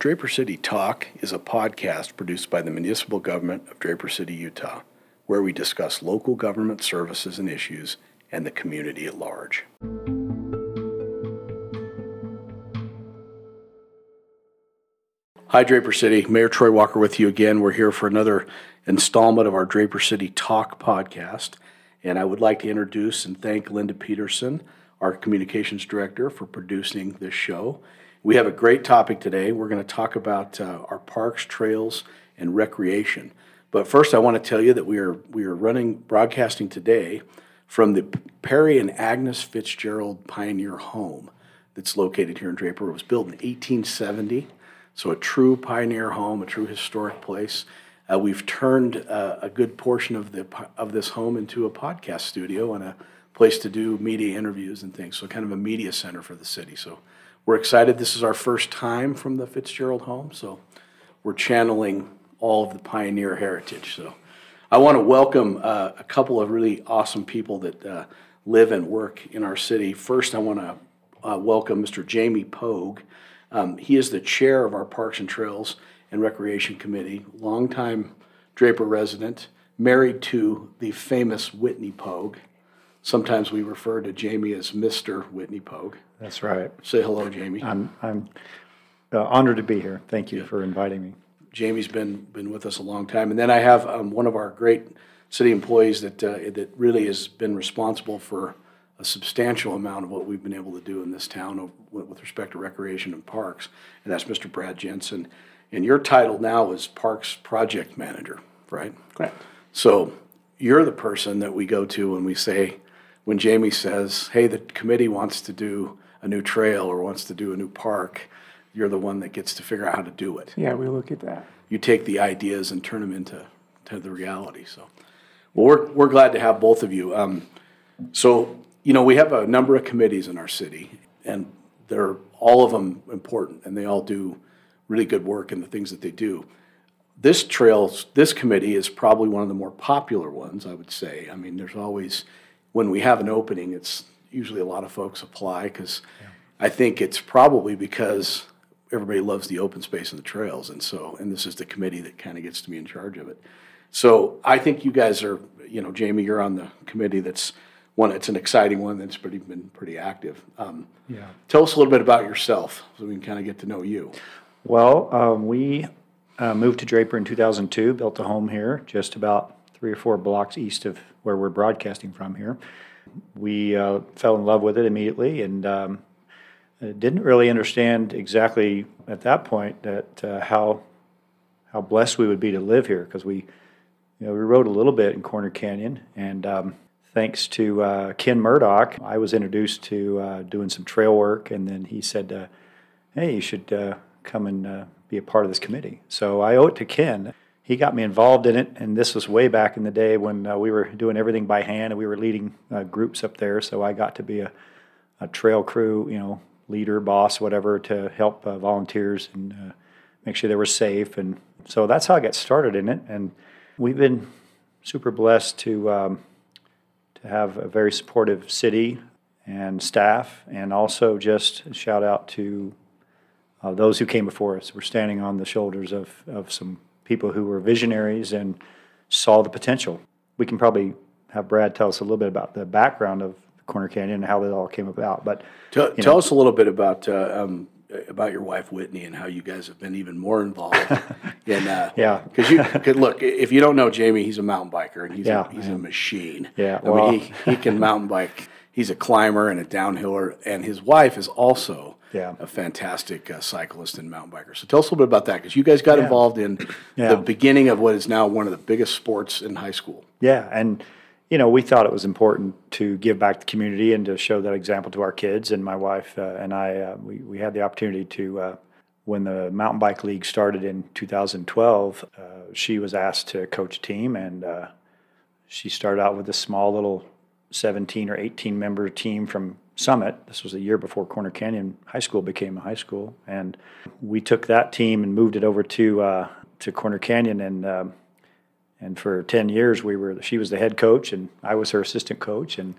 Draper City Talk is a podcast produced by the municipal government of Draper City, Utah, where we discuss local government services and issues and the community at large. Hi, Draper City. Mayor Troy Walker with you again. We're here for another installment of our Draper City Talk podcast. And I would like to introduce and thank Linda Peterson, our communications director, for producing this show. We have a great topic today. We're going to talk about uh, our parks, trails, and recreation. But first, I want to tell you that we are we are running broadcasting today from the Perry and Agnes Fitzgerald Pioneer Home that's located here in Draper. It was built in 1870, so a true pioneer home, a true historic place. Uh, we've turned uh, a good portion of the of this home into a podcast studio and a place to do media interviews and things. So kind of a media center for the city. So we're excited. This is our first time from the Fitzgerald home, so we're channeling all of the pioneer heritage. So I want to welcome uh, a couple of really awesome people that uh, live and work in our city. First, I want to uh, welcome Mr. Jamie Pogue. Um, he is the chair of our Parks and Trails and Recreation Committee, longtime Draper resident, married to the famous Whitney Pogue. Sometimes we refer to Jamie as Mr. Whitney Pogue. That's right. Say hello, Jamie. I'm, I'm uh, honored to be here. Thank you for inviting me. Jamie's been been with us a long time, and then I have um, one of our great city employees that uh, that really has been responsible for a substantial amount of what we've been able to do in this town with respect to recreation and parks, and that's Mr. Brad Jensen. And your title now is Parks Project Manager, right? Correct. So you're the person that we go to when we say, when Jamie says, "Hey, the committee wants to do a new trail or wants to do a new park, you're the one that gets to figure out how to do it. Yeah, we look at that. You take the ideas and turn them into to the reality. So, well, we're we're glad to have both of you. Um, so, you know, we have a number of committees in our city, and they're all of them important, and they all do really good work in the things that they do. This trail, this committee is probably one of the more popular ones, I would say. I mean, there's always when we have an opening, it's usually a lot of folks apply because yeah. I think it's probably because everybody loves the open space and the trails, and so and this is the committee that kind of gets to be in charge of it. So I think you guys are, you know, Jamie, you're on the committee that's one. It's an exciting one that's pretty been pretty active. Um, yeah. Tell us a little bit about yourself so we can kind of get to know you. Well, um, we uh, moved to Draper in 2002, built a home here, just about three or four blocks east of where we're broadcasting from here. We uh, fell in love with it immediately and um, didn't really understand exactly at that point that uh, how how blessed we would be to live here because we you know we rode a little bit in Corner Canyon and um, thanks to uh, Ken Murdoch I was introduced to uh, doing some trail work and then he said uh, hey you should uh, come and be a part of this committee. So I owe it to Ken he got me involved in it, and this was way back in the day when uh, we were doing everything by hand and we were leading uh, groups up there. So I got to be a, a, trail crew, you know, leader, boss, whatever, to help uh, volunteers and uh, make sure they were safe. And so that's how I got started in it. And we've been super blessed to um, to have a very supportive city and staff, and also just shout out to uh, those who came before us. We're standing on the shoulders of of some people who were visionaries and saw the potential. We can probably have Brad tell us a little bit about the background of Corner Canyon and how that all came about. But tell, tell us a little bit about uh, um, about your wife Whitney and how you guys have been even more involved in. Uh, yeah, because you could look if you don't know Jamie, he's a mountain biker and he's yeah, a, he's a machine. Yeah, I mean, he, he can mountain bike. He's a climber and a downhiller, and his wife is also yeah. a fantastic uh, cyclist and mountain biker. So tell us a little bit about that because you guys got yeah. involved in yeah. the beginning of what is now one of the biggest sports in high school. Yeah, and you know we thought it was important to give back to the community and to show that example to our kids. And my wife uh, and I, uh, we we had the opportunity to. Uh, when the mountain bike league started in 2012, uh, she was asked to coach a team, and uh, she started out with a small little 17 or 18 member team from Summit. This was a year before Corner Canyon High School became a high school, and we took that team and moved it over to uh, to Corner Canyon, and um, and for ten years we were. She was the head coach, and I was her assistant coach, and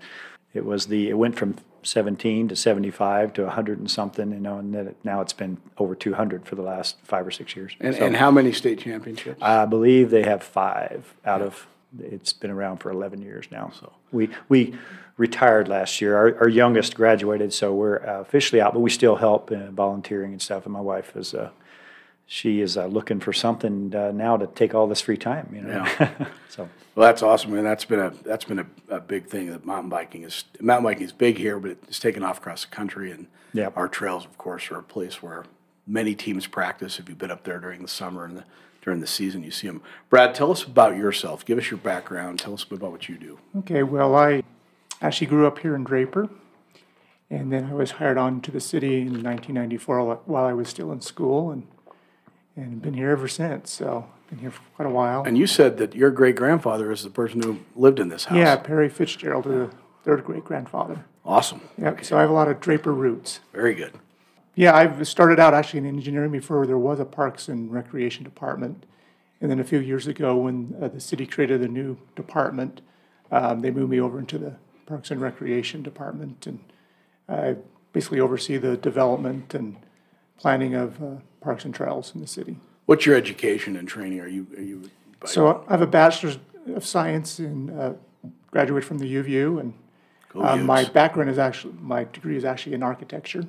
it was the, it went from 17 to 75 to 100 and something, you know, and then it- now it's been over 200 for the last five or six years. And, So and how many state championships? I believe they have five out of, it's been around for 11 years now. So we, we retired last year. Our, our youngest graduated, so we're uh, officially out, but we still help uh, volunteering and stuff. And my wife is, uh, she is uh, looking for something uh, now to take all this free time, you know? Yeah. So, Well, that's awesome, and that's been a that's been a, a big thing that mountain biking is mountain biking is big here, but it's taken off across the country, and Yep. our trails, of course, are a place where many teams practice. If you've been up there during the summer and the, during the season, you see them. Brad, tell us about yourself. Give us your background. Tell us about what you do. Okay, well, I actually grew up here in Draper, and then I was hired on to the city in 1994 while- I was still in school, and and been here ever since. So been here for quite a while. And you said that your great grandfather is the person who lived in this house. yeah, Perry Fitzgerald, the third great grandfather. Awesome. Yep. So I have a lot of Draper roots. Very good. Yeah, I've started out actually in engineering before there was a Parks and Recreation Department. And then a few years ago, when uh, the city created a new department, um, they moved me over into the Parks and Recreation Department. And I basically oversee the development and planning of uh, parks and trails in the city. What's your education and training? Are you are you? So I have a Bachelor's of Science and uh, graduate from the U of U. And uh, my background is actually, my degree is actually in architecture.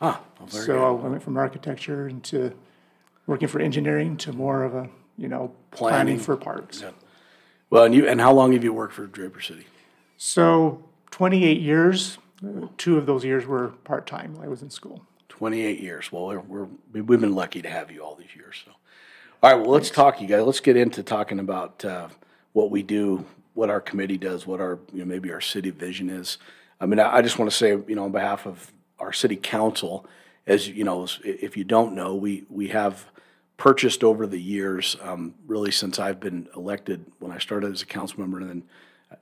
Ah, very So good. I went from architecture into working for engineering to more of a, you know, Planning. planning for parks. Yeah. Well, and you and how long have you worked for Draper City? So 28 years, uh, two of those years were part-time, when I was in school. 28 years. Well, we're, we're, we've been lucky to have you all these years. So, all right, well, let's talk, you guys. Let's get into talking about uh, what we do, what our committee does, what our, you know, maybe our city vision is. I mean, I, I just want to say, you know, on behalf of our city council, as you know, if you don't know, we, we have purchased over the years, um, really since I've been elected, when I started as a council member and then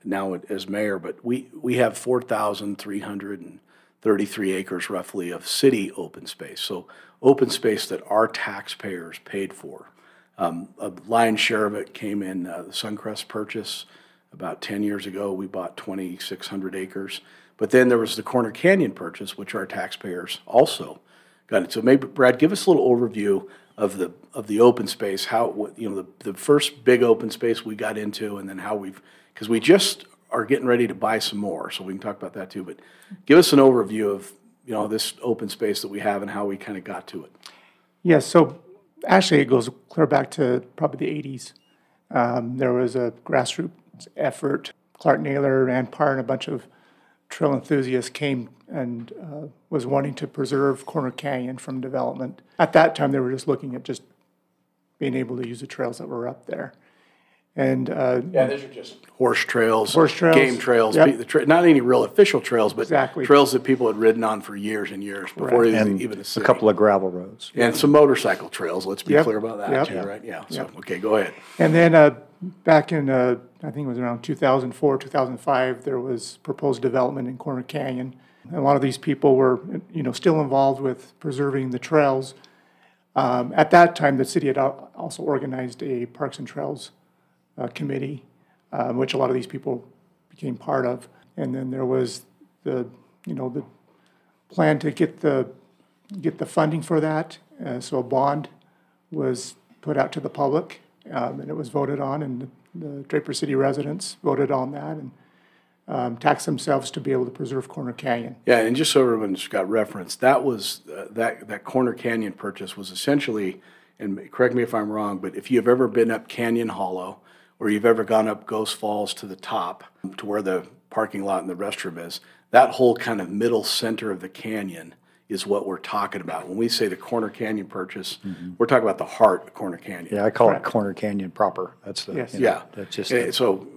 now as mayor, but we, we have four thousand three hundred and thirty-three acres roughly of city open space. So open space that our taxpayers paid for. Um, a lion's share of it came in uh, the Suncrest purchase about ten years ago. We bought twenty-six hundred acres. But then there was the Corner Canyon purchase, which our taxpayers also got. So maybe Brad, give us a little overview of the of the open space, how you know the the first big open space we got into, and then how we've because we just are getting ready to buy some more, so we can talk about that too. But give us an overview of you know this open space that we have and how we kind of got to it. Yeah, so actually it goes clear back to probably the 80s. Um, there was a grassroots effort. Clark Naylor, Rand Parr, and a bunch of trail enthusiasts came and uh, was wanting to preserve Corner Canyon from development. At that time, they were just looking at just being able to use the trails that were up there. And uh, Yeah, these are just horse trails, Horse trails, game trails, yep. pe- the tra- not any real official trails, but Exactly. trails that people had ridden on for years and years before even, and even a a couple of gravel roads. and some motorcycle trails. Let's be Yep, clear about that yep. too, right? Yeah. So okay, go ahead. And then uh, back in, uh, I think it was around 2004, 2005, there was proposed development in Corner Canyon. And a lot of these people were, you know, still involved with preserving the trails. Um, At that time, the city had also organized a Parks and Trails uh, Committee, um, which a lot of these people became part of. And then there was the, you know, the plan to get the, get the funding for that. Uh, So a bond was put out to the public, um, and it was voted on, and the the Draper City residents voted on that and um, taxed themselves to be able to preserve Corner Canyon. Yeah, and just so everyone's got reference, that was uh, that that Corner Canyon purchase was essentially, and correct me if I'm wrong, but if you've ever been up Canyon Hollow or you've ever gone up Ghost Falls to the top to where the parking lot and the restroom is, that whole kind of middle center of the canyon is what we're talking about. When we say the Corner Canyon purchase, we're talking about the heart of Corner Canyon. Yeah, I call it Corner Canyon proper. That's the. Yes. you know, Yeah. That's just, Eh, the- So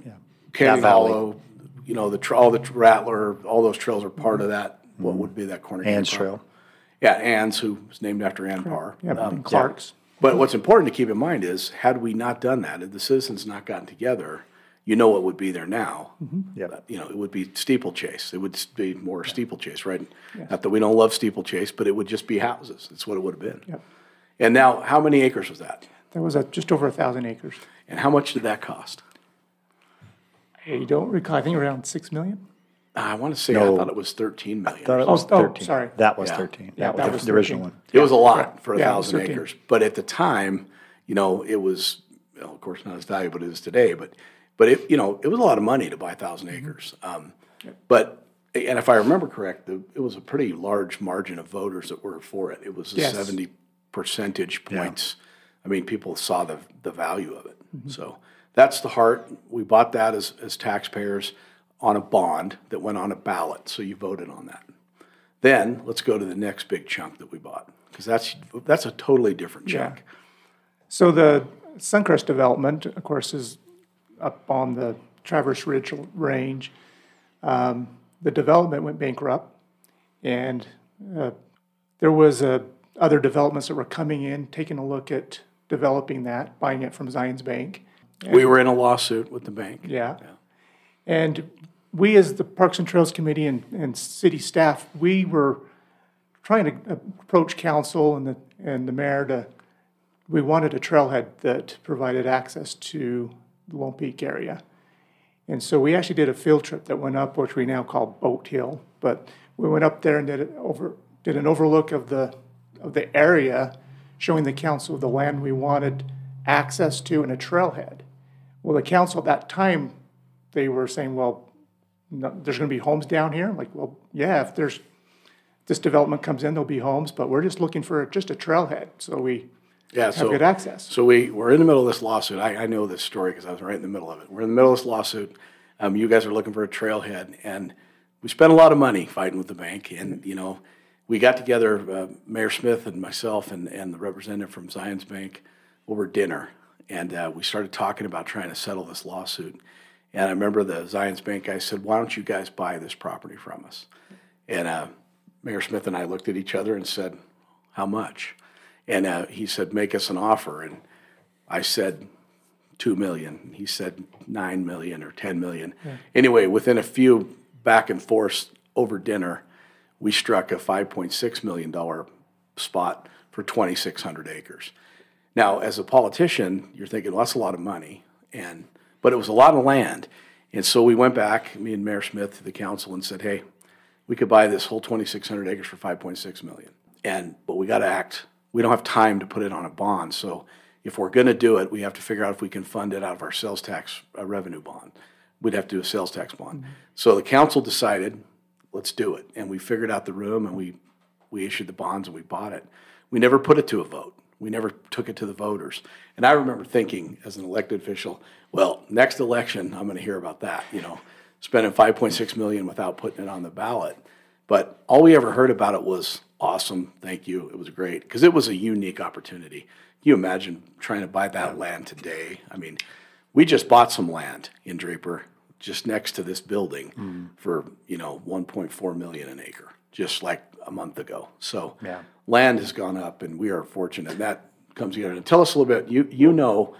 Canyon Hollow, you know, the, tr- all the Rattler, all those trails are part of that, what would be that Corner Canyon. Ann's proper. Trail. Yeah, Ann's, who was named after Ann Parr. Yeah, Um, and Clark's. But what's important to keep in mind is, had we not done that, had the citizens not gotten together, you know what would be there now. Mm-hmm. Yep. You know, it would be steeplechase. It would be more steeplechase, right? Not that we don't love steeplechase, but it would just be houses. That's what it would have been. Yep. And now, how many acres was that? That was just over a thousand acres. And how much did that cost? I don't recall, I think around six million? I want to say, I No. thought it was thirteen Thought it was Oh, oh, 13. sorry. That was Yeah. 13. Yeah, That that was was the original 13. one. It was a lot for a Yeah, it was thousand 13. acres, but at the time, you know, it was, well, of course, not as valuable as it is today, but, but it, you know, it was a lot of money to buy a thousand Mm-hmm. acres. Um, But, and if I remember correct, the- it was a pretty large margin of voters that were for it. It was a Yes. seventy percentage points. I mean, people saw the, the value of it. Mm-hmm. So that's the heart. We bought that as, as taxpayers on a bond that went on a ballot, so you voted on that. Then, let's go to the next big chunk that we bought, because that's, that's a totally different Yeah. chunk. So the Suncrest development, of course, is up on the Traverse Ridge Range. Um, The development went bankrupt, and uh, there was uh, other developments that were coming in, taking a look at developing that, buying it from Zions Bank. We were in a lawsuit with the bank. Yeah. And we, as the Parks and Trails Committee and, and city staff, we were trying to approach council and the, and the mayor to, we wanted a trailhead that provided access to the Lone Peak area. And so we actually did a field trip that went up, which we now call Boat Hill. But we went up there and did over, did an overlook of the, of the area, showing the council the land we wanted access to and a trailhead. Well, the council at that time, they were saying, well, no, there's gonna be homes down here? I'm like, well, yeah, if there's, this development comes in, there'll be homes, but we're just looking for just a trailhead, so we Yeah, have so, good access. so we, we're in the middle of this lawsuit. I, I know this story because I was right in the middle of it. We're in the middle of this lawsuit. Um, you guys are looking for a trailhead and we spent a lot of money fighting with the bank and, you know, we got together, uh, Mayor Smith and myself and, and the representative from Zions Bank over dinner. And, uh, we started talking about trying to settle this lawsuit. And I remember the Zions Bank guy said, why don't you guys buy this property from us? And, uh, Mayor Smith and I looked at each other and said, how much? And uh, he said, make us an offer. And I said, two million. He said nine million or 10 million. Anyway, within a few back and forths over dinner, we struck a $5.6 million spot for 2,600 acres. Now, as a politician, you're thinking, well, that's a lot of money. And, but it was a lot of land. And so we went back, me and Mayor Smith, to the council and said, hey, we could buy this whole 2,600 acres for 5.6 million. And, but we got to act, we don't have time to put it on a bond. So if we're going to do it, we have to figure out if we can fund it out of our sales tax uh, revenue bond. We'd have to do a sales tax bond. So the council decided, let's do it. And we figured out the room and we, we issued the bonds and we bought it. We never put it to a vote. We never took it to the voters. And I remember thinking as an elected official, well, next election, I'm going to hear about that, you know, spending 5.6 million without putting it on the ballot. But all we ever heard about it was awesome, thank you, it was great, because it was a unique opportunity. Can you imagine trying to buy that land today? I mean, we just bought some land in Draper, just next to this building mm. for, you know, 1.4 million an acre, just like a month ago. So Yeah. land has gone up and we are fortunate. That comes together. And tell us a little bit, you, you know,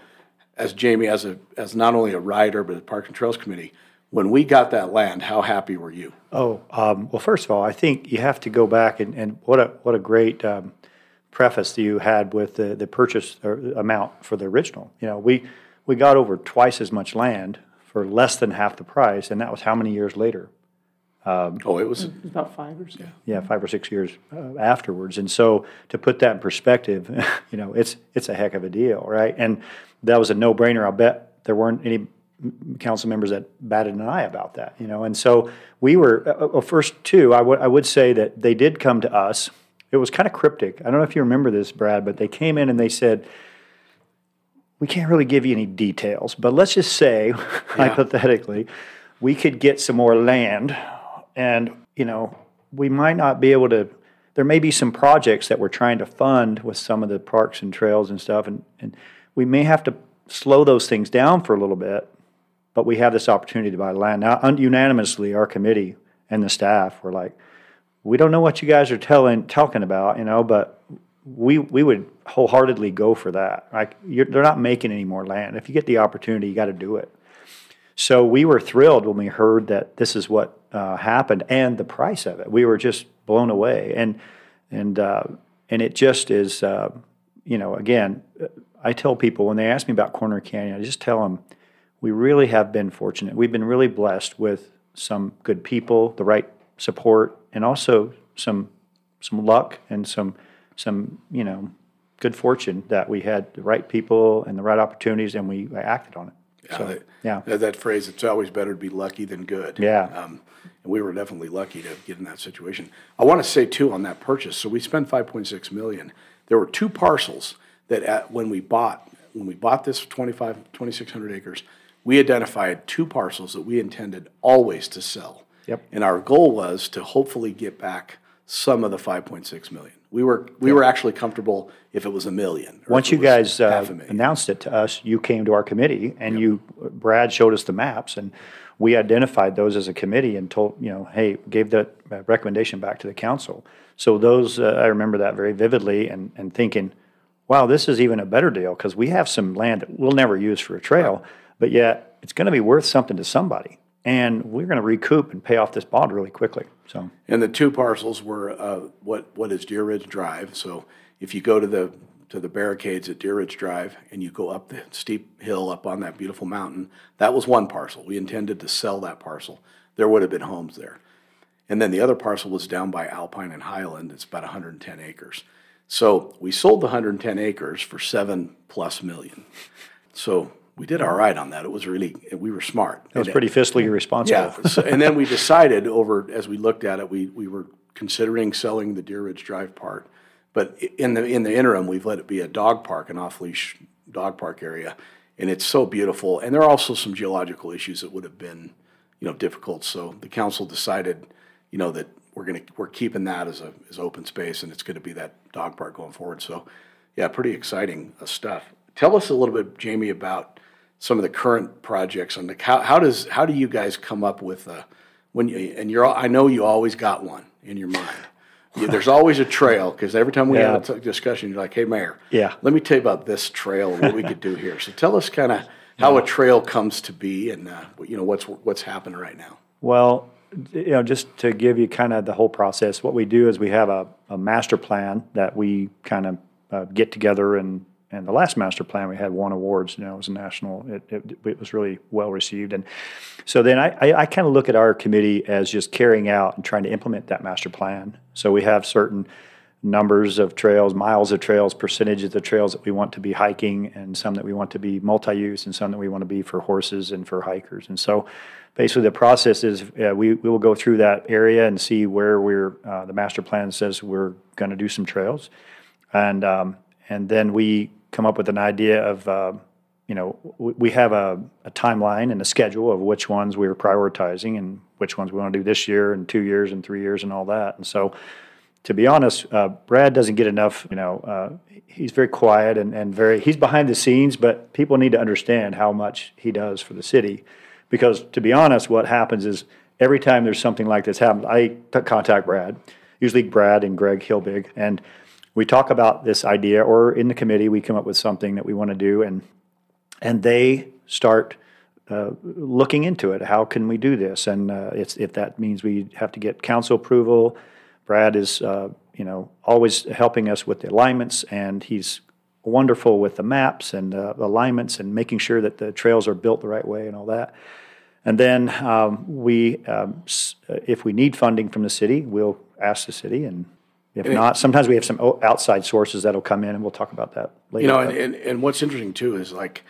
as Jamie, as a, as not only a rider, but a Park and Trails Committee, when we got that land, how happy were you? Oh, um, well, first of all, I think you have to go back and, and what a what a great um, preface you had with the, the purchase or amount for the original. You know, we we got over twice as much land for less than half the price, and that was how many years later? Oh, it was, About five or so. Yeah, five or six years uh, afterwards. And so to put that in perspective, you know, it's it's a heck of a deal, right? And that was a no brainer. I'll bet there weren't any council members that batted an eye about that, you know. And so we were uh, uh, first two. I would I would say that they did come to us. It was kind of cryptic. I don't know if you remember this, Brad, but they came in and they said. We can't really give you any details, but let's just say, hypothetically, we could get some more land and, you know, we might not be able to, there may be some projects that we're trying to fund with some of the parks and trails and stuff, and, and we may have to slow those things down for a little bit, but we have this opportunity to buy land. Now, un- unanimously, our committee and the staff were like, we don't know what you guys are telling, talking about, you know, but we, we would wholeheartedly go for that. Like, they're not making any more land. If you get the opportunity, you got to do it. So we were thrilled when we heard that this is what uh, happened and the price of it. We were just blown away, and and uh, and it just is. Uh, you know, again, I tell people when they ask me about Corner Canyon, I just tell them we really have been fortunate. We've been really blessed with some good people, the right support, and also some some luck and some some you know good fortune that we had the right people and the right opportunities, and we acted on it. Yeah, So, that- yeah. that- That phrase, it's always better to be lucky than good. Yeah. Um, And we were definitely lucky to get in that situation. I want to say too, on that purchase, so we spent five point six million. There were two parcels that at, when we bought, when we bought this 25 2,600 acres, we identified two parcels that we intended always to sell. Yep. And our goal was to hopefully get back some of the five point six million. We were, we were actually comfortable if it was a million. or Once if it you was guys uh, half a million. announced it to us, you came to our committee and you, Brad showed us the maps and we identified those as a committee and told, you know, hey, gave that uh, recommendation back to the council. So those, uh, I remember that very vividly and, and thinking, wow, this is even a better deal because we have some land that we'll never use for a trail, but yet it's going to be worth something to somebody. And we're going to recoup and pay off this bond really quickly. So, And the two parcels were, uh, what, what is Deer Ridge Drive? So if you go to the, to the barricades at Deer Ridge Drive and you go up the steep hill up on that beautiful mountain, that was one parcel. We intended to sell that parcel. There would have been homes there. And then the other parcel was down by Alpine and Highland. It's about hundred and ten acres. So we sold the hundred and ten acres for seven plus million. So we did all right on that. It was really, we were smart. It was pretty fiscally responsible. Yeah, so, and then we decided over, as we looked at it, we, we were considering selling the Deer Ridge Drive part. But in the, in the interim, we've let it be a dog park, an off-leash dog park area. And it's so beautiful. And there are also some geological issues that would have been, you know, difficult. So the council decided, you know, that we're gonna, we're keeping that as a, as open space and it's gonna be that dog park going forward. So, yeah, pretty exciting stuff. Tell us a little bit, Jamie, about some of the current projects and the, how, how does, how do you guys come up with, uh, when you, and you're, all I know you always got one in your mind. You- There's always a trail, because every time we have a discussion, you're like, hey, Mayor. Yeah. Let me tell you about this trail and what we could do here. So tell us kind of how a trail comes to be and, uh, you know, what's, what's happening right now. Well, you know, just to give you kind of the whole process, what we do is we have a, a master plan that we kind of uh, get together and, and the last master plan, we had won awards, you know, it was a national, it, it, it was really well received. And so then I, I, I kind of look at our committee as just carrying out and trying to implement that master plan. So we have certain numbers of trails, miles of trails, percentages of trails that we want to be hiking, and some that we want to be multi-use, and some that we want to be for horses and for hikers. And so, basically, the process is uh, we we will go through that area and see where we're. Uh, the master plan says we're going to do some trails, and um, and then we come up with an idea of. Uh, you know, we we have a, a timeline and a schedule of which ones we're prioritizing and which ones we want to do this year and two years and three years and all that. And so, to be honest, uh, Brad doesn't get enough. You know, uh, he's very quiet and, and very he's behind the scenes, but people need to understand how much he does for the city. Because to be honest, what happens is every time there's something like this happens, I t- contact Brad, usually Brad and Greg Hilbig, and we talk about this idea, or in the committee we come up with something that we want to do, and and they start uh, looking into it. How can we do this? And uh, if that means we have to get council approval, Brad is, uh, you know, always helping us with the alignments, and he's wonderful with the maps and uh, alignments and making sure that the trails are built the right way and all that. And then um, we, um, if we need funding from the city, we'll ask the city, and if not, sometimes we have some outside sources that'll come in, and we'll talk about that later. You know, and, and, and what's interesting too is like,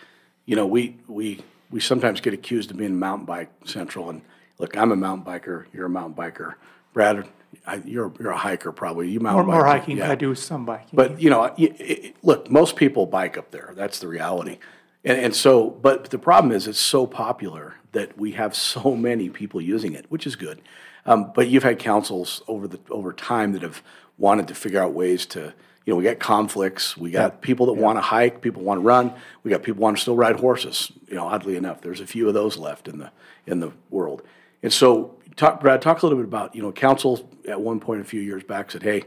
you know, we, we, we sometimes get accused of being mountain bike central. And look, I'm a mountain biker. You're a mountain biker. Brad, I, you're, you're a hiker probably. You More, mountain more bike. hiking, yeah. I do some biking. But you know, y- it, look, most people bike up there. That's the reality. And, and so, but the problem is, it's so popular that we have so many people using it, which is good. Um, but you've had councils over the over time that have wanted to figure out ways to, you know, we got conflicts. We got people that want to hike, people want to run. We got people want to still ride horses. You know, oddly enough, there's a few of those left in the in the world. And so, talk, Brad, talk a little bit about you know, council at one point a few years back said, hey,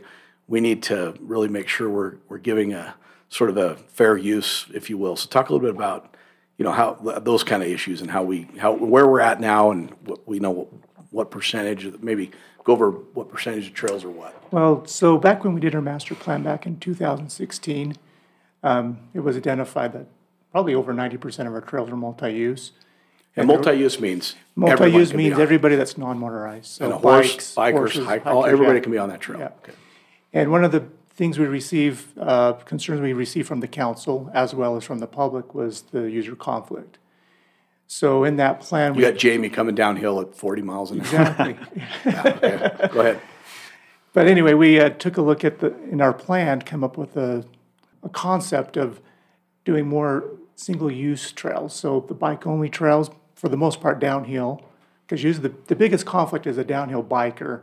we need to really make sure we're we're giving a sort of a fair use, if you will. So, talk a little bit about you know how those kind of issues and how we how where we're at now and what we know what, percentage of- maybe go over what percentage of trails are what. Well, so back when we did our master plan back in 2016, um, it was identified that probably over 90% of our trails are multi-use. And multi-use means Multi-use means everybody that's non-motorized, so And horse, bikes, bikers, horses, hike, all, hikers, everybody yeah. can be on that trail. Yeah. Okay. And one of the things we receive, uh, concerns we receive from the council as well as from the public was the user conflict. So in that plan, You we got Jamie coming downhill at forty miles an hour. exactly. Okay, Go ahead. But anyway, we uh, took a look at the, in our plan, come up with a, a concept of doing more single-use trails. So the bike-only trails, for the most part downhill, because usually the, the biggest conflict is a downhill biker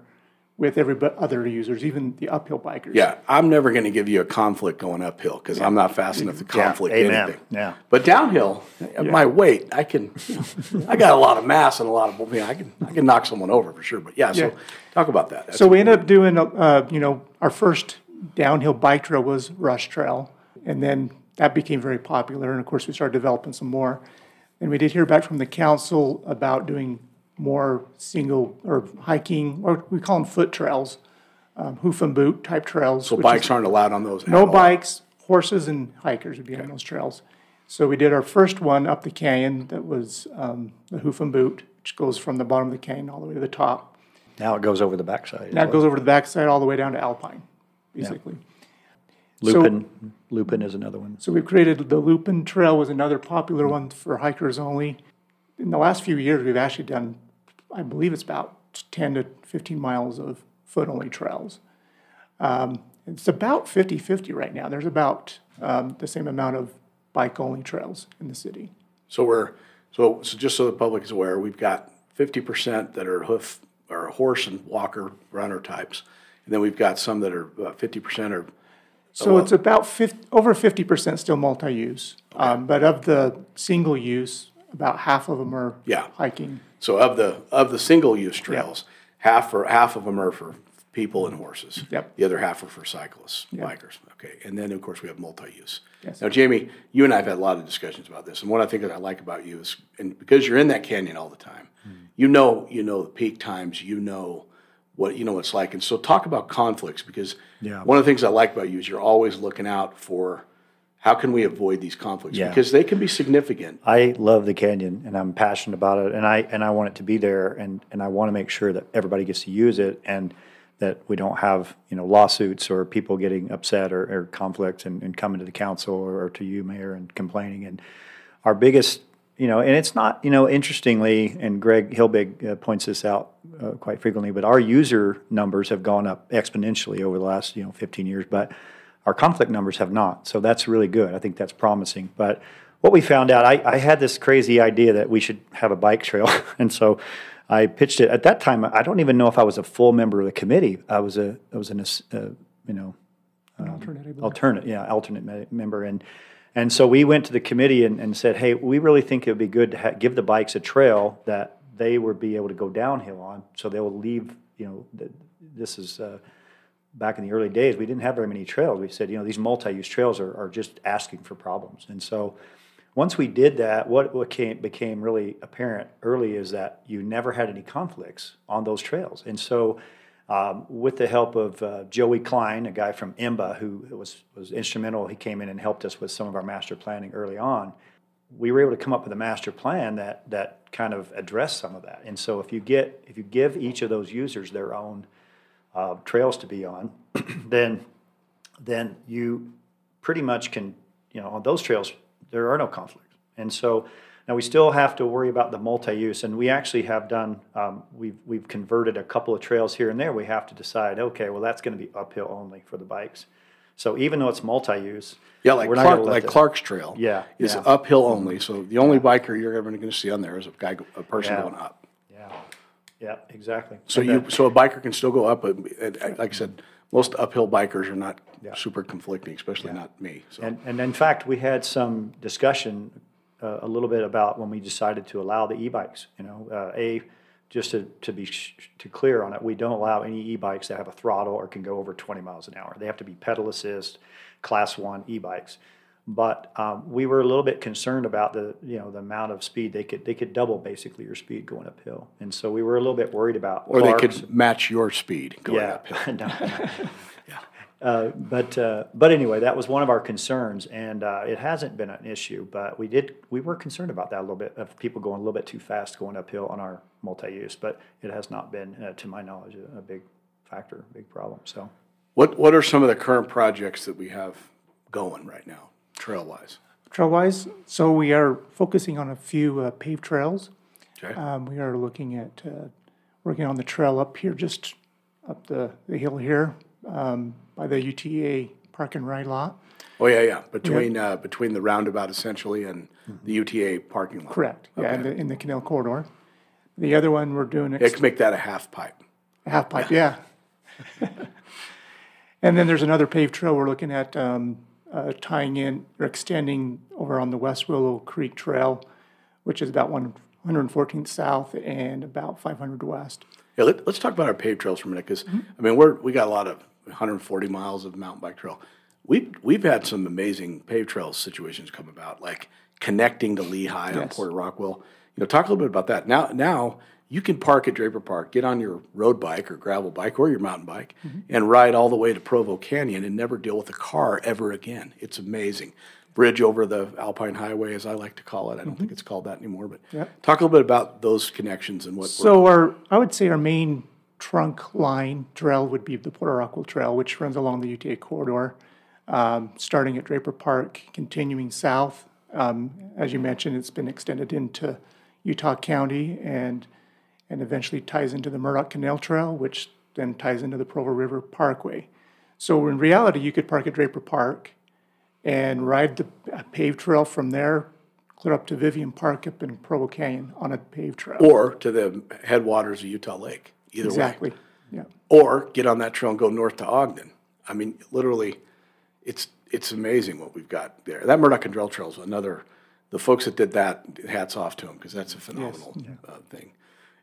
with every other users, even the uphill bikers. Yeah, I'm never gonna give you a conflict going uphill, because I'm not fast enough to conflict amen. anything. Yeah. But downhill, at my weight, I can, you know, I got a lot of mass and a lot of, you know, I can, I can knock someone over for sure, but yeah, so, talk about that. That's So we ended up doing, uh, you know, our first downhill bike trail was Rush Trail, and then that became very popular, and of course, we started developing some more. And we did hear back from the council about doing more single, or hiking, or we call them foot trails, um, hoof and boot type trails. So which is bikes aren't allowed on those at No all. bikes, horses and hikers would be on those trails. So we did our first one up the canyon that was, um, the hoof and boot, which goes from the bottom of the canyon all the way to the top. Now it goes over the backside. Now it goes over to the backside all the way down to Alpine, basically. So- Lupin, Lupin is another one. So we've created, the Lupin Trail was another popular one for hikers only. In the last few years, we've actually done, I believe it's about ten to fifteen miles of foot-only trails. Um, It's about 50-50 right now. There's about um, the same amount of bike-only trails in the city. So we're, so, so just so the public is aware, we've got fifty percent that are hoof, or horse and walker runner types. And then we've got some that are uh, fifty percent are, So it's about fif- over fifty percent still multi-use. Um, But of the single-use, about half of them are Yeah. hiking. So of the, of the single-use trails, half for, half of them are for people and horses. Yep. The other half are for cyclists, bikers, okay, and then, of course, we have multi-use. Yes. Now, Jamie, you and I have had a lot of discussions about this, and one the things that I like about you is, and because you're in that canyon all the time, hmm. you know, you know the peak times, you know what, you know what it's like, and so talk about conflicts, because Yeah. one of the things I like about you is you're always looking out for, how can we avoid these conflicts? Yeah. Because they can be significant. I love the canyon and I'm passionate about it and I and I want it to be there and and I want to make sure that everybody gets to use it and that we don't have you know lawsuits or people getting upset or, or conflicts and, and coming to the council or, or to you mayor and complaining and our biggest you know and it's not you know interestingly and Greg Hilbig uh, points this out uh, quite frequently but our user numbers have gone up exponentially over the last you know 15 years but our conflict numbers have not. So that's really good. I think that's promising. But what we found out, I, I had this crazy idea that we should have a bike trail. and so I pitched it. At that time, I don't even know if I was a full member of the committee. I was a, I was an, uh, you know, An alternative. alternate, yeah, alternate me- member. And, and so we went to the committee and, and said, hey, we really think it would be good to ha- give the bikes a trail that they would be able to go downhill on. So they will leave, you know, th- this is, uh, back in the early days, we didn't have very many trails. We said, you know, these multi-use trails are, are just asking for problems. And so once we did that, what, what came, became really apparent early is that you never had any conflicts on those trails. And so um, with the help of uh, Joey Klein, a guy from IMBA who was, was instrumental, he came in and helped us with some of our master planning early on. We were able to come up with a master plan that, that kind of addressed some of that. And so if you get, if you give each of those users their own uh, trails to be on, then then you pretty much can you know on those trails there are no conflicts. And so now we still have to worry about the multi-use, and we actually have done um, we've we've converted a couple of trails here and there. We have to decide okay, well that's going to be uphill only for the bikes. So even though it's multi-use, Yeah, like we're not Clark, like the- Clark's Trail. Yeah, Is yeah. uphill only, so the only biker you're ever gonna see on there is a guy, a person Yeah. going up. Yeah, exactly. So you, so a biker can still go up, but, and, and like I said, most uphill bikers are not Yeah. super conflicting, especially not me, so. And, and in fact, we had some discussion uh, a little bit about when we decided to allow the e-bikes. You know, uh, a just to, to be sh- to clear on it, we don't allow any e-bikes that have a throttle or can go over 20 miles an hour. They have to be pedal assist, class one e-bikes. But um, we were a little bit concerned about the you know the amount of speed they could they could double basically your speed going uphill, and so we were a little bit worried about. Or they could match your speed going yeah. uphill. No, no. Uh, but uh, but anyway, that was one of our concerns, and uh, it hasn't been an issue. But we did we were concerned about that a little bit of people going a little bit too fast going uphill on our multi-use, but it has not been, uh, to my knowledge, a, a big factor, big problem. So What, what are some of the current projects that we have going right now, trail-wise? Trail-wise, so we are focusing on a few uh, paved trails. Okay, Um, we are looking at, uh, working on the trail up here, just up the, the hill here, um, by the UTA Park and Ride lot. oh, yeah, yeah, between, uh, between the roundabout essentially and the UTA parking lot. Correct, yeah, in the, in the canal corridor. The other one, we're doing It ex- can make that a half pipe. A half pipe, yeah. And then there's another paved trail we're looking at, um, uh, tying in or extending over on the West Willow Creek Trail, which is about one hundred and fourteenth south and about five hundred west. Yeah, let, let's talk about our paved trails for a minute, because, Mm-hmm. I mean, we're, we got a lot of hundred and forty miles of mountain bike trail. We've, we've had some amazing paved trail situations come about, like connecting to Lehi on Port Rockwell. You know, talk a little bit about that. Now, now, you can park at Draper Park, get on your road bike or gravel bike or your mountain bike, Mm-hmm. and ride all the way to Provo Canyon and never deal with a car ever again. It's amazing. Bridge over the Alpine Highway, as I like to call it. I don't think it's called that anymore, but Mm-hmm. Yep. talk a little bit about those connections and what. So our, I would say our main trunk line trail would be the Port Rockwell Trail, which runs along the UTA corridor, um, starting at Draper Park, continuing south. Um, as you mentioned, it's been extended into Utah County and, and eventually ties into the Murdock Canal Trail, which then ties into the Provo River Parkway. So in reality, you could park at Draper Park and ride the a paved trail from there, clear up to Vivian Park up in Provo Canyon on a paved trail. or to the headwaters of Utah Lake, either way. Exactly, yeah. Or get on that trail and go north to Ogden. I mean, literally, it's it's amazing what we've got there. That Murdock and Trail Trail is another. The folks that did that, hats off to them because that's a phenomenal uh, thing.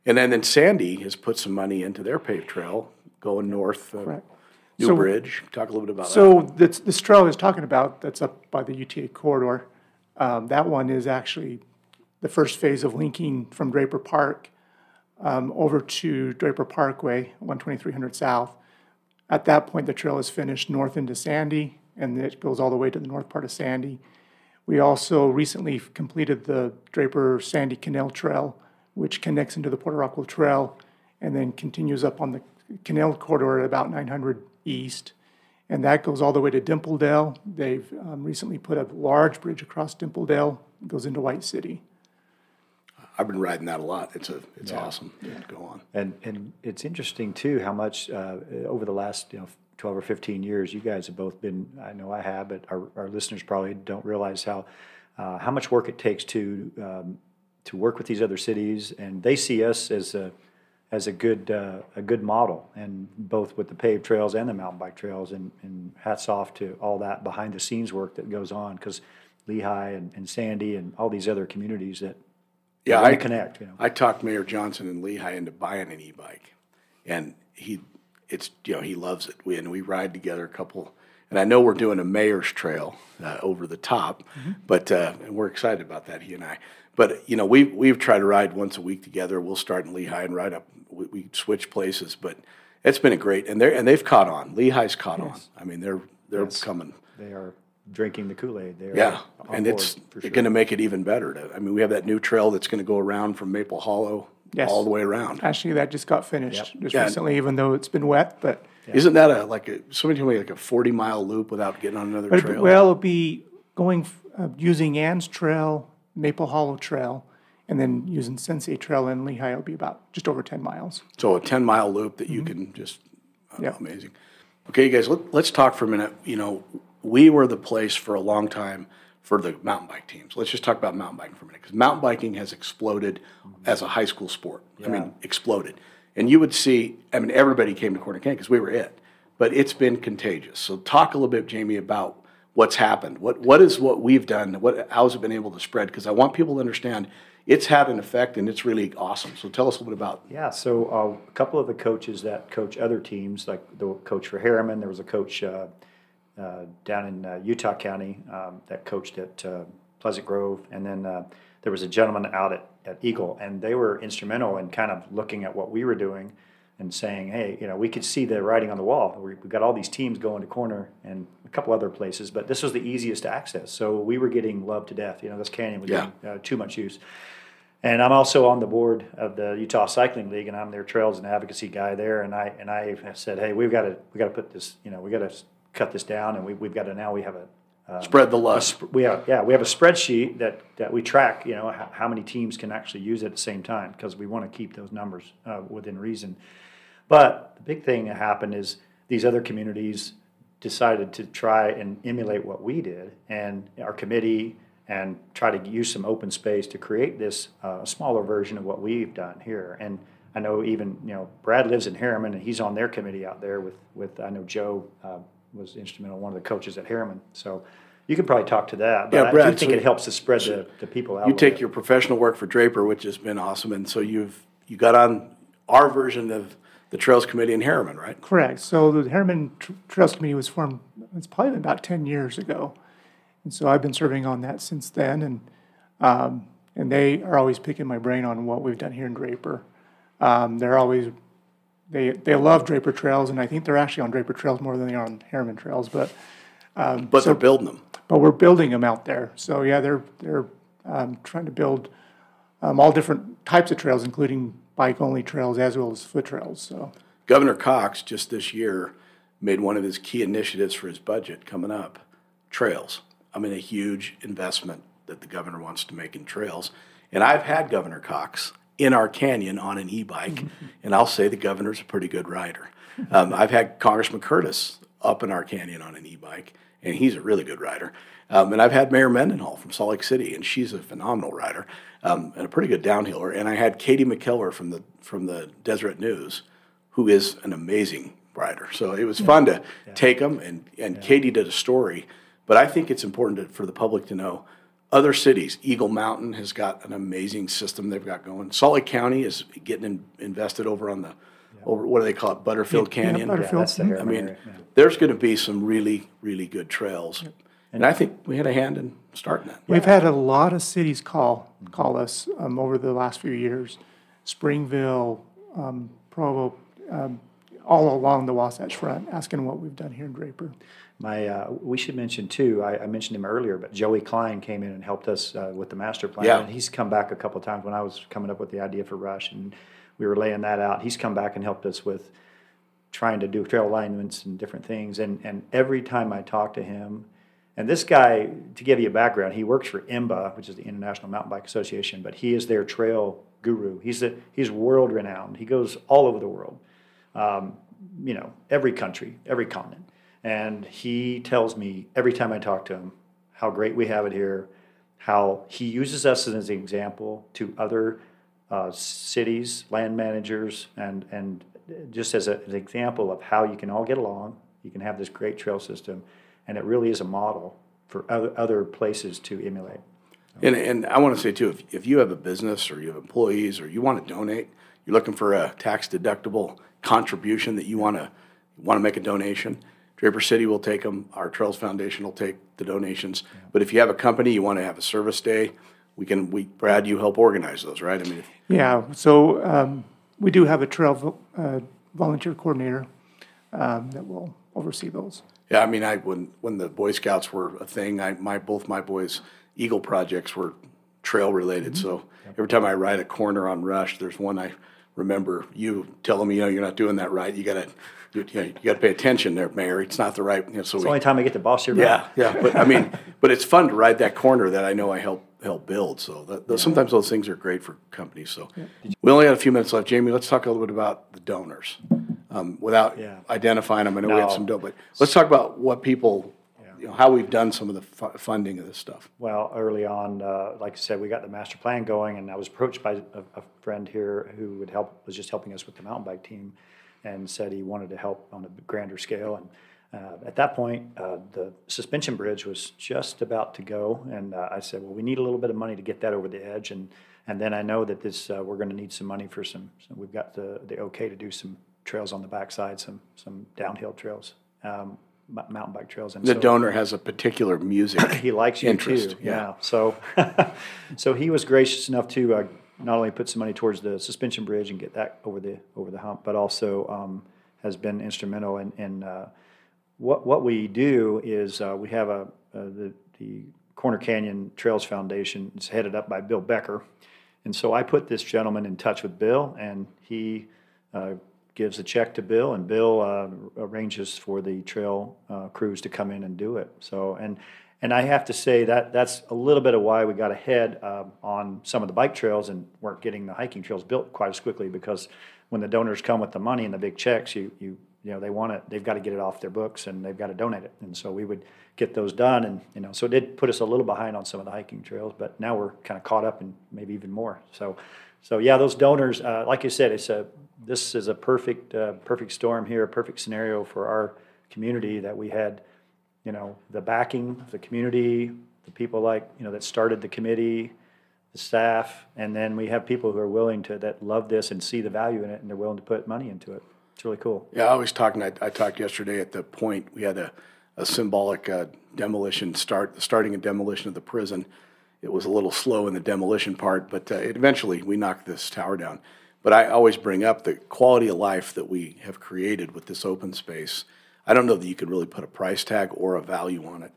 And then, then Sandy has put some money into their paved trail going north. Uh, Correct. New So- Bridge. Talk a little bit about that. So this, this trail I was talking about, that's up by the UTA corridor, um, that one is actually the first phase of linking from Draper Park um, over to Draper Parkway, one twenty-three hundred south. At that point, the trail is finished north into Sandy, and it goes all the way to the north part of Sandy. We also recently completed the Draper Sandy Canal Trail, which connects into the Port Rockwell Trail and then continues up on the canal corridor at about 900 east. And that goes all the way to Dimple Dell. They've um, recently put a large bridge across Dimple Dell, It goes into White City. I've been riding that a lot. It's a it's awesome. Yeah. Go on. And, and it's interesting too, how much, uh, over the last, you know, twelve or fifteen years, you guys have both been, I know I have, but our, our listeners probably don't realize how, uh, how much work it takes to, um, to work with these other cities, and they see us as a, as a good, uh, a good model, and both with the paved trails and the mountain bike trails, and, and hats off to all that behind the scenes work that goes on, because Lehi and, and Sandy and all these other communities that, Yeah, I connect, you know. I talked Mayor Johnson and Lehi into buying an e-bike, and he, it's you know he loves it. We and we ride together a couple, and I know we're doing a mayor's trail uh, over the top, but uh, and we're excited about that he and I. But you know we we've tried to ride once a week together. We'll start in Lehi and ride up. We, we switch places, but it's been a great and they're and they've caught on. Lehi's caught on. I mean they're they're coming. They are drinking the Kool-Aid. They are Yeah, and it's sure. going to make it even better. To, I mean, we have that new trail that's going to go around from Maple Hollow Yes. all the way around. Actually, that just got finished just Yeah. recently, even though it's been wet, but. Isn't that a like a somebody told me like a forty mile loop without getting on another But it- trail? Well, it'll be going, uh, using Ann's Trail, Maple Hollow Trail, and then using Sensei Trail in Lehi, it'll be about just over ten miles. so a ten mile loop that you can just uh, Yeah. amazing. Okay, you guys, let, let's talk for a minute. You know, we were the place for a long time for the mountain bike teams. Let's just talk about mountain biking for a minute because mountain biking has exploded as a high school sport. I mean, exploded. And you would see, I mean, everybody came to Corner Canyon because we were it, but it's been contagious. So talk a little bit, Jamie, about what's happened. What what is what we've done? What how's it been able to spread? Because I want people to understand it's had an effect and it's really awesome. So tell us a little bit about. Yeah, so uh, a couple of the coaches that coach other teams, like the coach for Herriman, there was a coach uh, uh, down in uh, Utah County um, that coached at uh, Pleasant Grove, and then uh, there was a gentleman out at, at Eagle, and they were instrumental in kind of looking at what we were doing and saying, hey, you know, we could see the writing on the wall. We, we've got all these teams going to corner and a couple other places, but this was the easiest to access. So we were getting loved to death. You know, this canyon was Yeah. getting uh, too much use. And I'm also on the board of the Utah Cycling League, and I'm their trails and advocacy guy there. And I and I have said, hey, we've got to we got to put this, you know, we got to cut this down, and we, we've got to now we have a Spread the love. we have yeah we have a spreadsheet that that we track you know how, how many teams can actually use it at the same time because we want to keep those numbers uh, within reason but the big thing that happened is these other communities decided to try and emulate what we did and our committee and try to use some open space to create this uh, smaller version of what we've done here. And I know even you know Brad lives in Herriman and he's on their committee out there with with I know Joe uh, was instrumental one of the coaches at Herriman. So you can probably talk to that but Yeah, I do think so- it helps to spread the, the people out You take your professional work for Draper, which has been awesome, and so you've, you got on our version of the Trails Committee in Herriman, right? Correct. So the Herriman Tr- Trails Committee was formed, it's probably been about ten years ago. And so I've been serving on that since then, and, um, and they are always picking my brain on what we've done here in Draper. Um, they're always, they, they love Draper Trails, and I think they're actually on Draper Trails more than they are on Herriman Trails, but, But they're building them. but we're building them out there. So yeah, they're, they're, um, trying to build, um, all different types of trails, including bike-only trails as well as foot trails, so. Governor Cox just this year made one of his key initiatives for his budget coming up, trails. I mean, a huge investment that the governor wants to make in trails. And I've had Governor Cox in our canyon on an e-bike, and I'll say the governor's a pretty good rider. Um, I've had Congressman Curtis up in our canyon on an e-bike, and he's a really good rider. Um, and I've had Mayor Mendenhall from Salt Lake City, and she's a phenomenal rider um, and a pretty good downhiller. And I had Katie McKellar from the from the Deseret News, who is an amazing rider. So it was fun to take them, and, and Katie did a story. But I think it's important to, for the public to know other cities. Eagle Mountain has got an amazing system they've got going. Salt Lake County is getting in, invested over on the, over what do they call it, Butterfield Yeah, Canyon. Butterfield. yeah, that's the. I mean, yeah. there's going to be some really, really good trails. And I think we had a hand in starting that. We've had a lot of cities call, call us, um, over the last few years. Springville, um, Provo, um, all along the Wasatch Front, asking what we've done here in Draper. My, uh, we should mention too, I, I mentioned him earlier, but Joey Klein came in and helped us uh, with the master plan. Yeah. And he's come back a couple of times when I was coming up with the idea for Rush and we were laying that out. He's come back and helped us with trying to do trail alignments and different things. And, and every time I talk to him, and this guy, to give you a background, he works for IMBA, which is the International Mountain Bike Association, but he is their trail guru. He's a, he's world renowned. He goes all over the world um, you know, every country, every continent. And he tells me every time I talk to him how great we have it here, how he uses us as an example to other uh, cities, land managers, and, and just as a, an example of how you can all get along, you can have this great trail system, and it really is a model for other, other places to emulate. And, and I want to say too, if, if you have a business or you have employees or you want to donate, you're looking for a tax deductible contribution that you want to want to make a donation. Draper City will take them. Our Trails Foundation will take the donations. But if you have a company, you want to have a service day, we can. We Brad, you help organize those, right? I mean, if, Yeah, so, um, we do have a trail, vo- uh, volunteer coordinator, um, that will oversee those. Yeah. I mean, I when when the Boy Scouts were a thing, I my both my boys' Eagle projects were trail related. Mm-hmm. So every time I ride a corner on Rush, there's one I remember you telling me, you know, you're not doing that right. You gotta, you, you, know, you gotta pay attention there, Mayor. It's not the right. You know, so It's we, the only time I get to boss you yeah, yeah. But I mean, but it's fun to ride that corner that I know I help help build. So that, those, sometimes those things are great for companies. So we only got a few minutes left, Jamie. Let's talk a little bit about the donors, um, without Yeah. identifying them. I know we have No. some donors, but let's talk about what people, you know, how we've done some of the fu- funding of this stuff. Well, early on, uh, like I said, we got the master plan going, and I was approached by a, a friend here who would help, was just helping us with the mountain bike team, and said he wanted to help on a grander scale. And uh, at that point, uh, the suspension bridge was just about to go, and uh, I said, "Well, we need a little bit of money to get that over the edge." And and then I know that this uh, we're going to need some money for some. So we've got the the okay to do some trails on the backside, some some downhill trails, um, mountain bike trails. And The so- donor has a particular music. he likes you interest, too. yeah. Yeah. So, so he was gracious enough to uh, not only put some money towards the suspension bridge and get that over the, over the hump, but also um, has been instrumental in, in uh, what, what we do is uh, we have a, uh, the, the Corner Canyon Trails Foundation. It's headed up by Bill Becker. And so I put this gentleman in touch with Bill, and he uh, gives a check to Bill, and Bill uh, arranges for the trail uh, crews to come in and do it. So, and and I have to say that that's a little bit of why we got ahead uh, on some of the bike trails and weren't getting the hiking trails built quite as quickly because when the donors come with the money and the big checks, you you you know they want it, they've got to get it off their books and they've got to donate it. And so we would get those done, and you know, so it did put us a little behind on some of the hiking trails, but now we're kind of caught up and maybe even more. So, so yeah, those donors, uh, like you said, it's a this is a perfect uh, perfect storm here, a perfect scenario for our community that we had you know, the backing of the community, the people like, you know, that started the committee, the staff, and then we have people who are willing to, that love this and see the value in it, and they're willing to put money into it. It's really cool. Yeah, I was talking, I, I talked yesterday at the point, we had a, a symbolic uh, demolition start, starting a demolition of the prison. It was a little slow in the demolition part, but uh, it, eventually we knocked this tower down. But I always bring up the quality of life that we have created with this open space I don't know that you could really put a price tag or a value on it,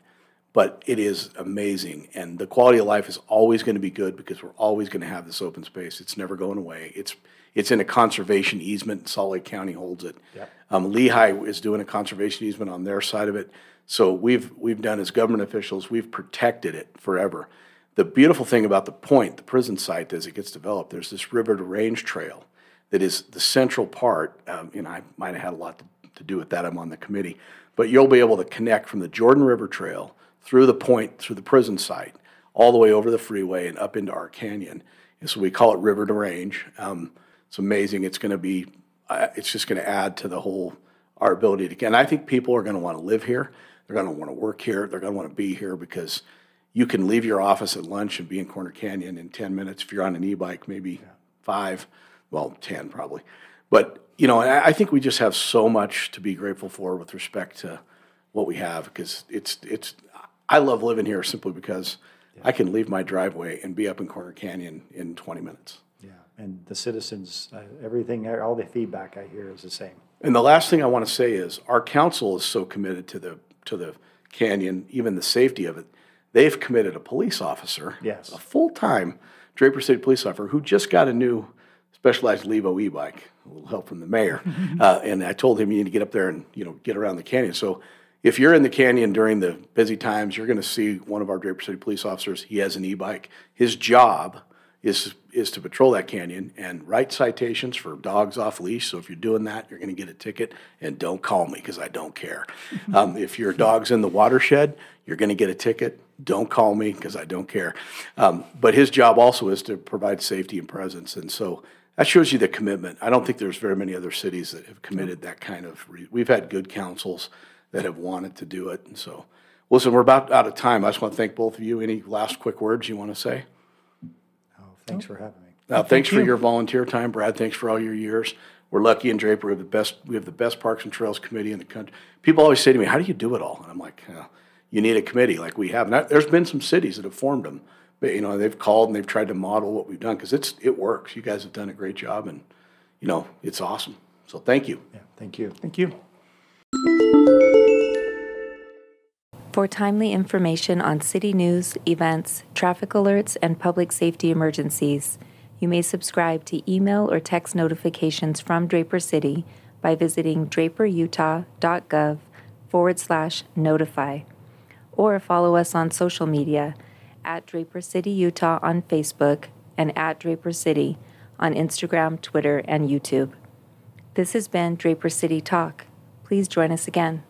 but it is amazing. And the quality of life is always going to be good because we're always going to have this open space. It's never going away. It's it's in a conservation easement. Salt Lake County holds it. Yep. Um, Lehi is doing a conservation easement on their side of it. So we've we've done as government officials, we've protected it forever. The beautiful thing about the point, the prison site, as it gets developed, there's this river to range trail that is the central part. Um, you know, I might have had a lot to to do with that. I'm on the committee. But you'll be able to connect from the Jordan River Trail through the point, through the prison site, all the way over the freeway and up into our canyon. And so we call it River to Range. Um, it's amazing. It's going to be, uh, it's just going to add to the whole, our ability to, and I think people are going to want to live here. They're going to want to work here. They're going to want to be here because you can leave your office at lunch and be in Corner Canyon in 10 minutes. If you're on an e bike, maybe five, well, 10 probably. But you know, I think we just have so much to be grateful for with respect to what we have because it's it's. I love living here simply because yeah. I can leave my driveway and be up in Corner Canyon in 20 minutes. Yeah, and the citizens, uh, everything, all the feedback I hear is the same. And the last thing I want to say is our council is so committed to the to the canyon, even the safety of it. They've committed a police officer, yes, a full time Draper City police officer who just got a new specialized Levo e-bike, a little help from the mayor. Uh, and I told him you need to get up there and you know get around the canyon. So if you're in the canyon during the busy times, you're going to see one of our Draper City police officers. He has an e-bike. His job is is to patrol that canyon and write citations for dogs off leash. So if you're doing that, you're going to get a ticket. And don't call me because I don't care. Um, if your dog's in the watershed, you're going to get a ticket. Don't call me because I don't care. Um, but his job also is to provide safety and presence. And so that shows you the commitment. I don't think there's very many other cities that have committed that kind of. Re- We've had good councils that have wanted to do it, and so. Listen, we're about out of time. I just want to thank both of you. Any last quick words you want to say? Oh, thanks for having me. Now, thanks for your volunteer time, Brad. Thanks for all your years. We're lucky in Draper. We have the best. We have the best Parks and Trails committee in the country. People always say to me, "How do you do it all?" And I'm like, yeah, "You need a committee like we have." And I, there's been some cities that have formed them but, you know, they've called and they've tried to model what we've done because it's it works. You guys have done a great job, and you know, it's awesome. So thank you. Yeah, thank you. Thank you. For timely information on city news, events, traffic alerts, and public safety emergencies, you may subscribe to email or text notifications from Draper City by visiting draperutah.gov forward slash notify, or follow us on social media at Draper City, Utah on Facebook and at Draper City on Instagram, Twitter, and YouTube. This has been Draper City Talk. Please join us again.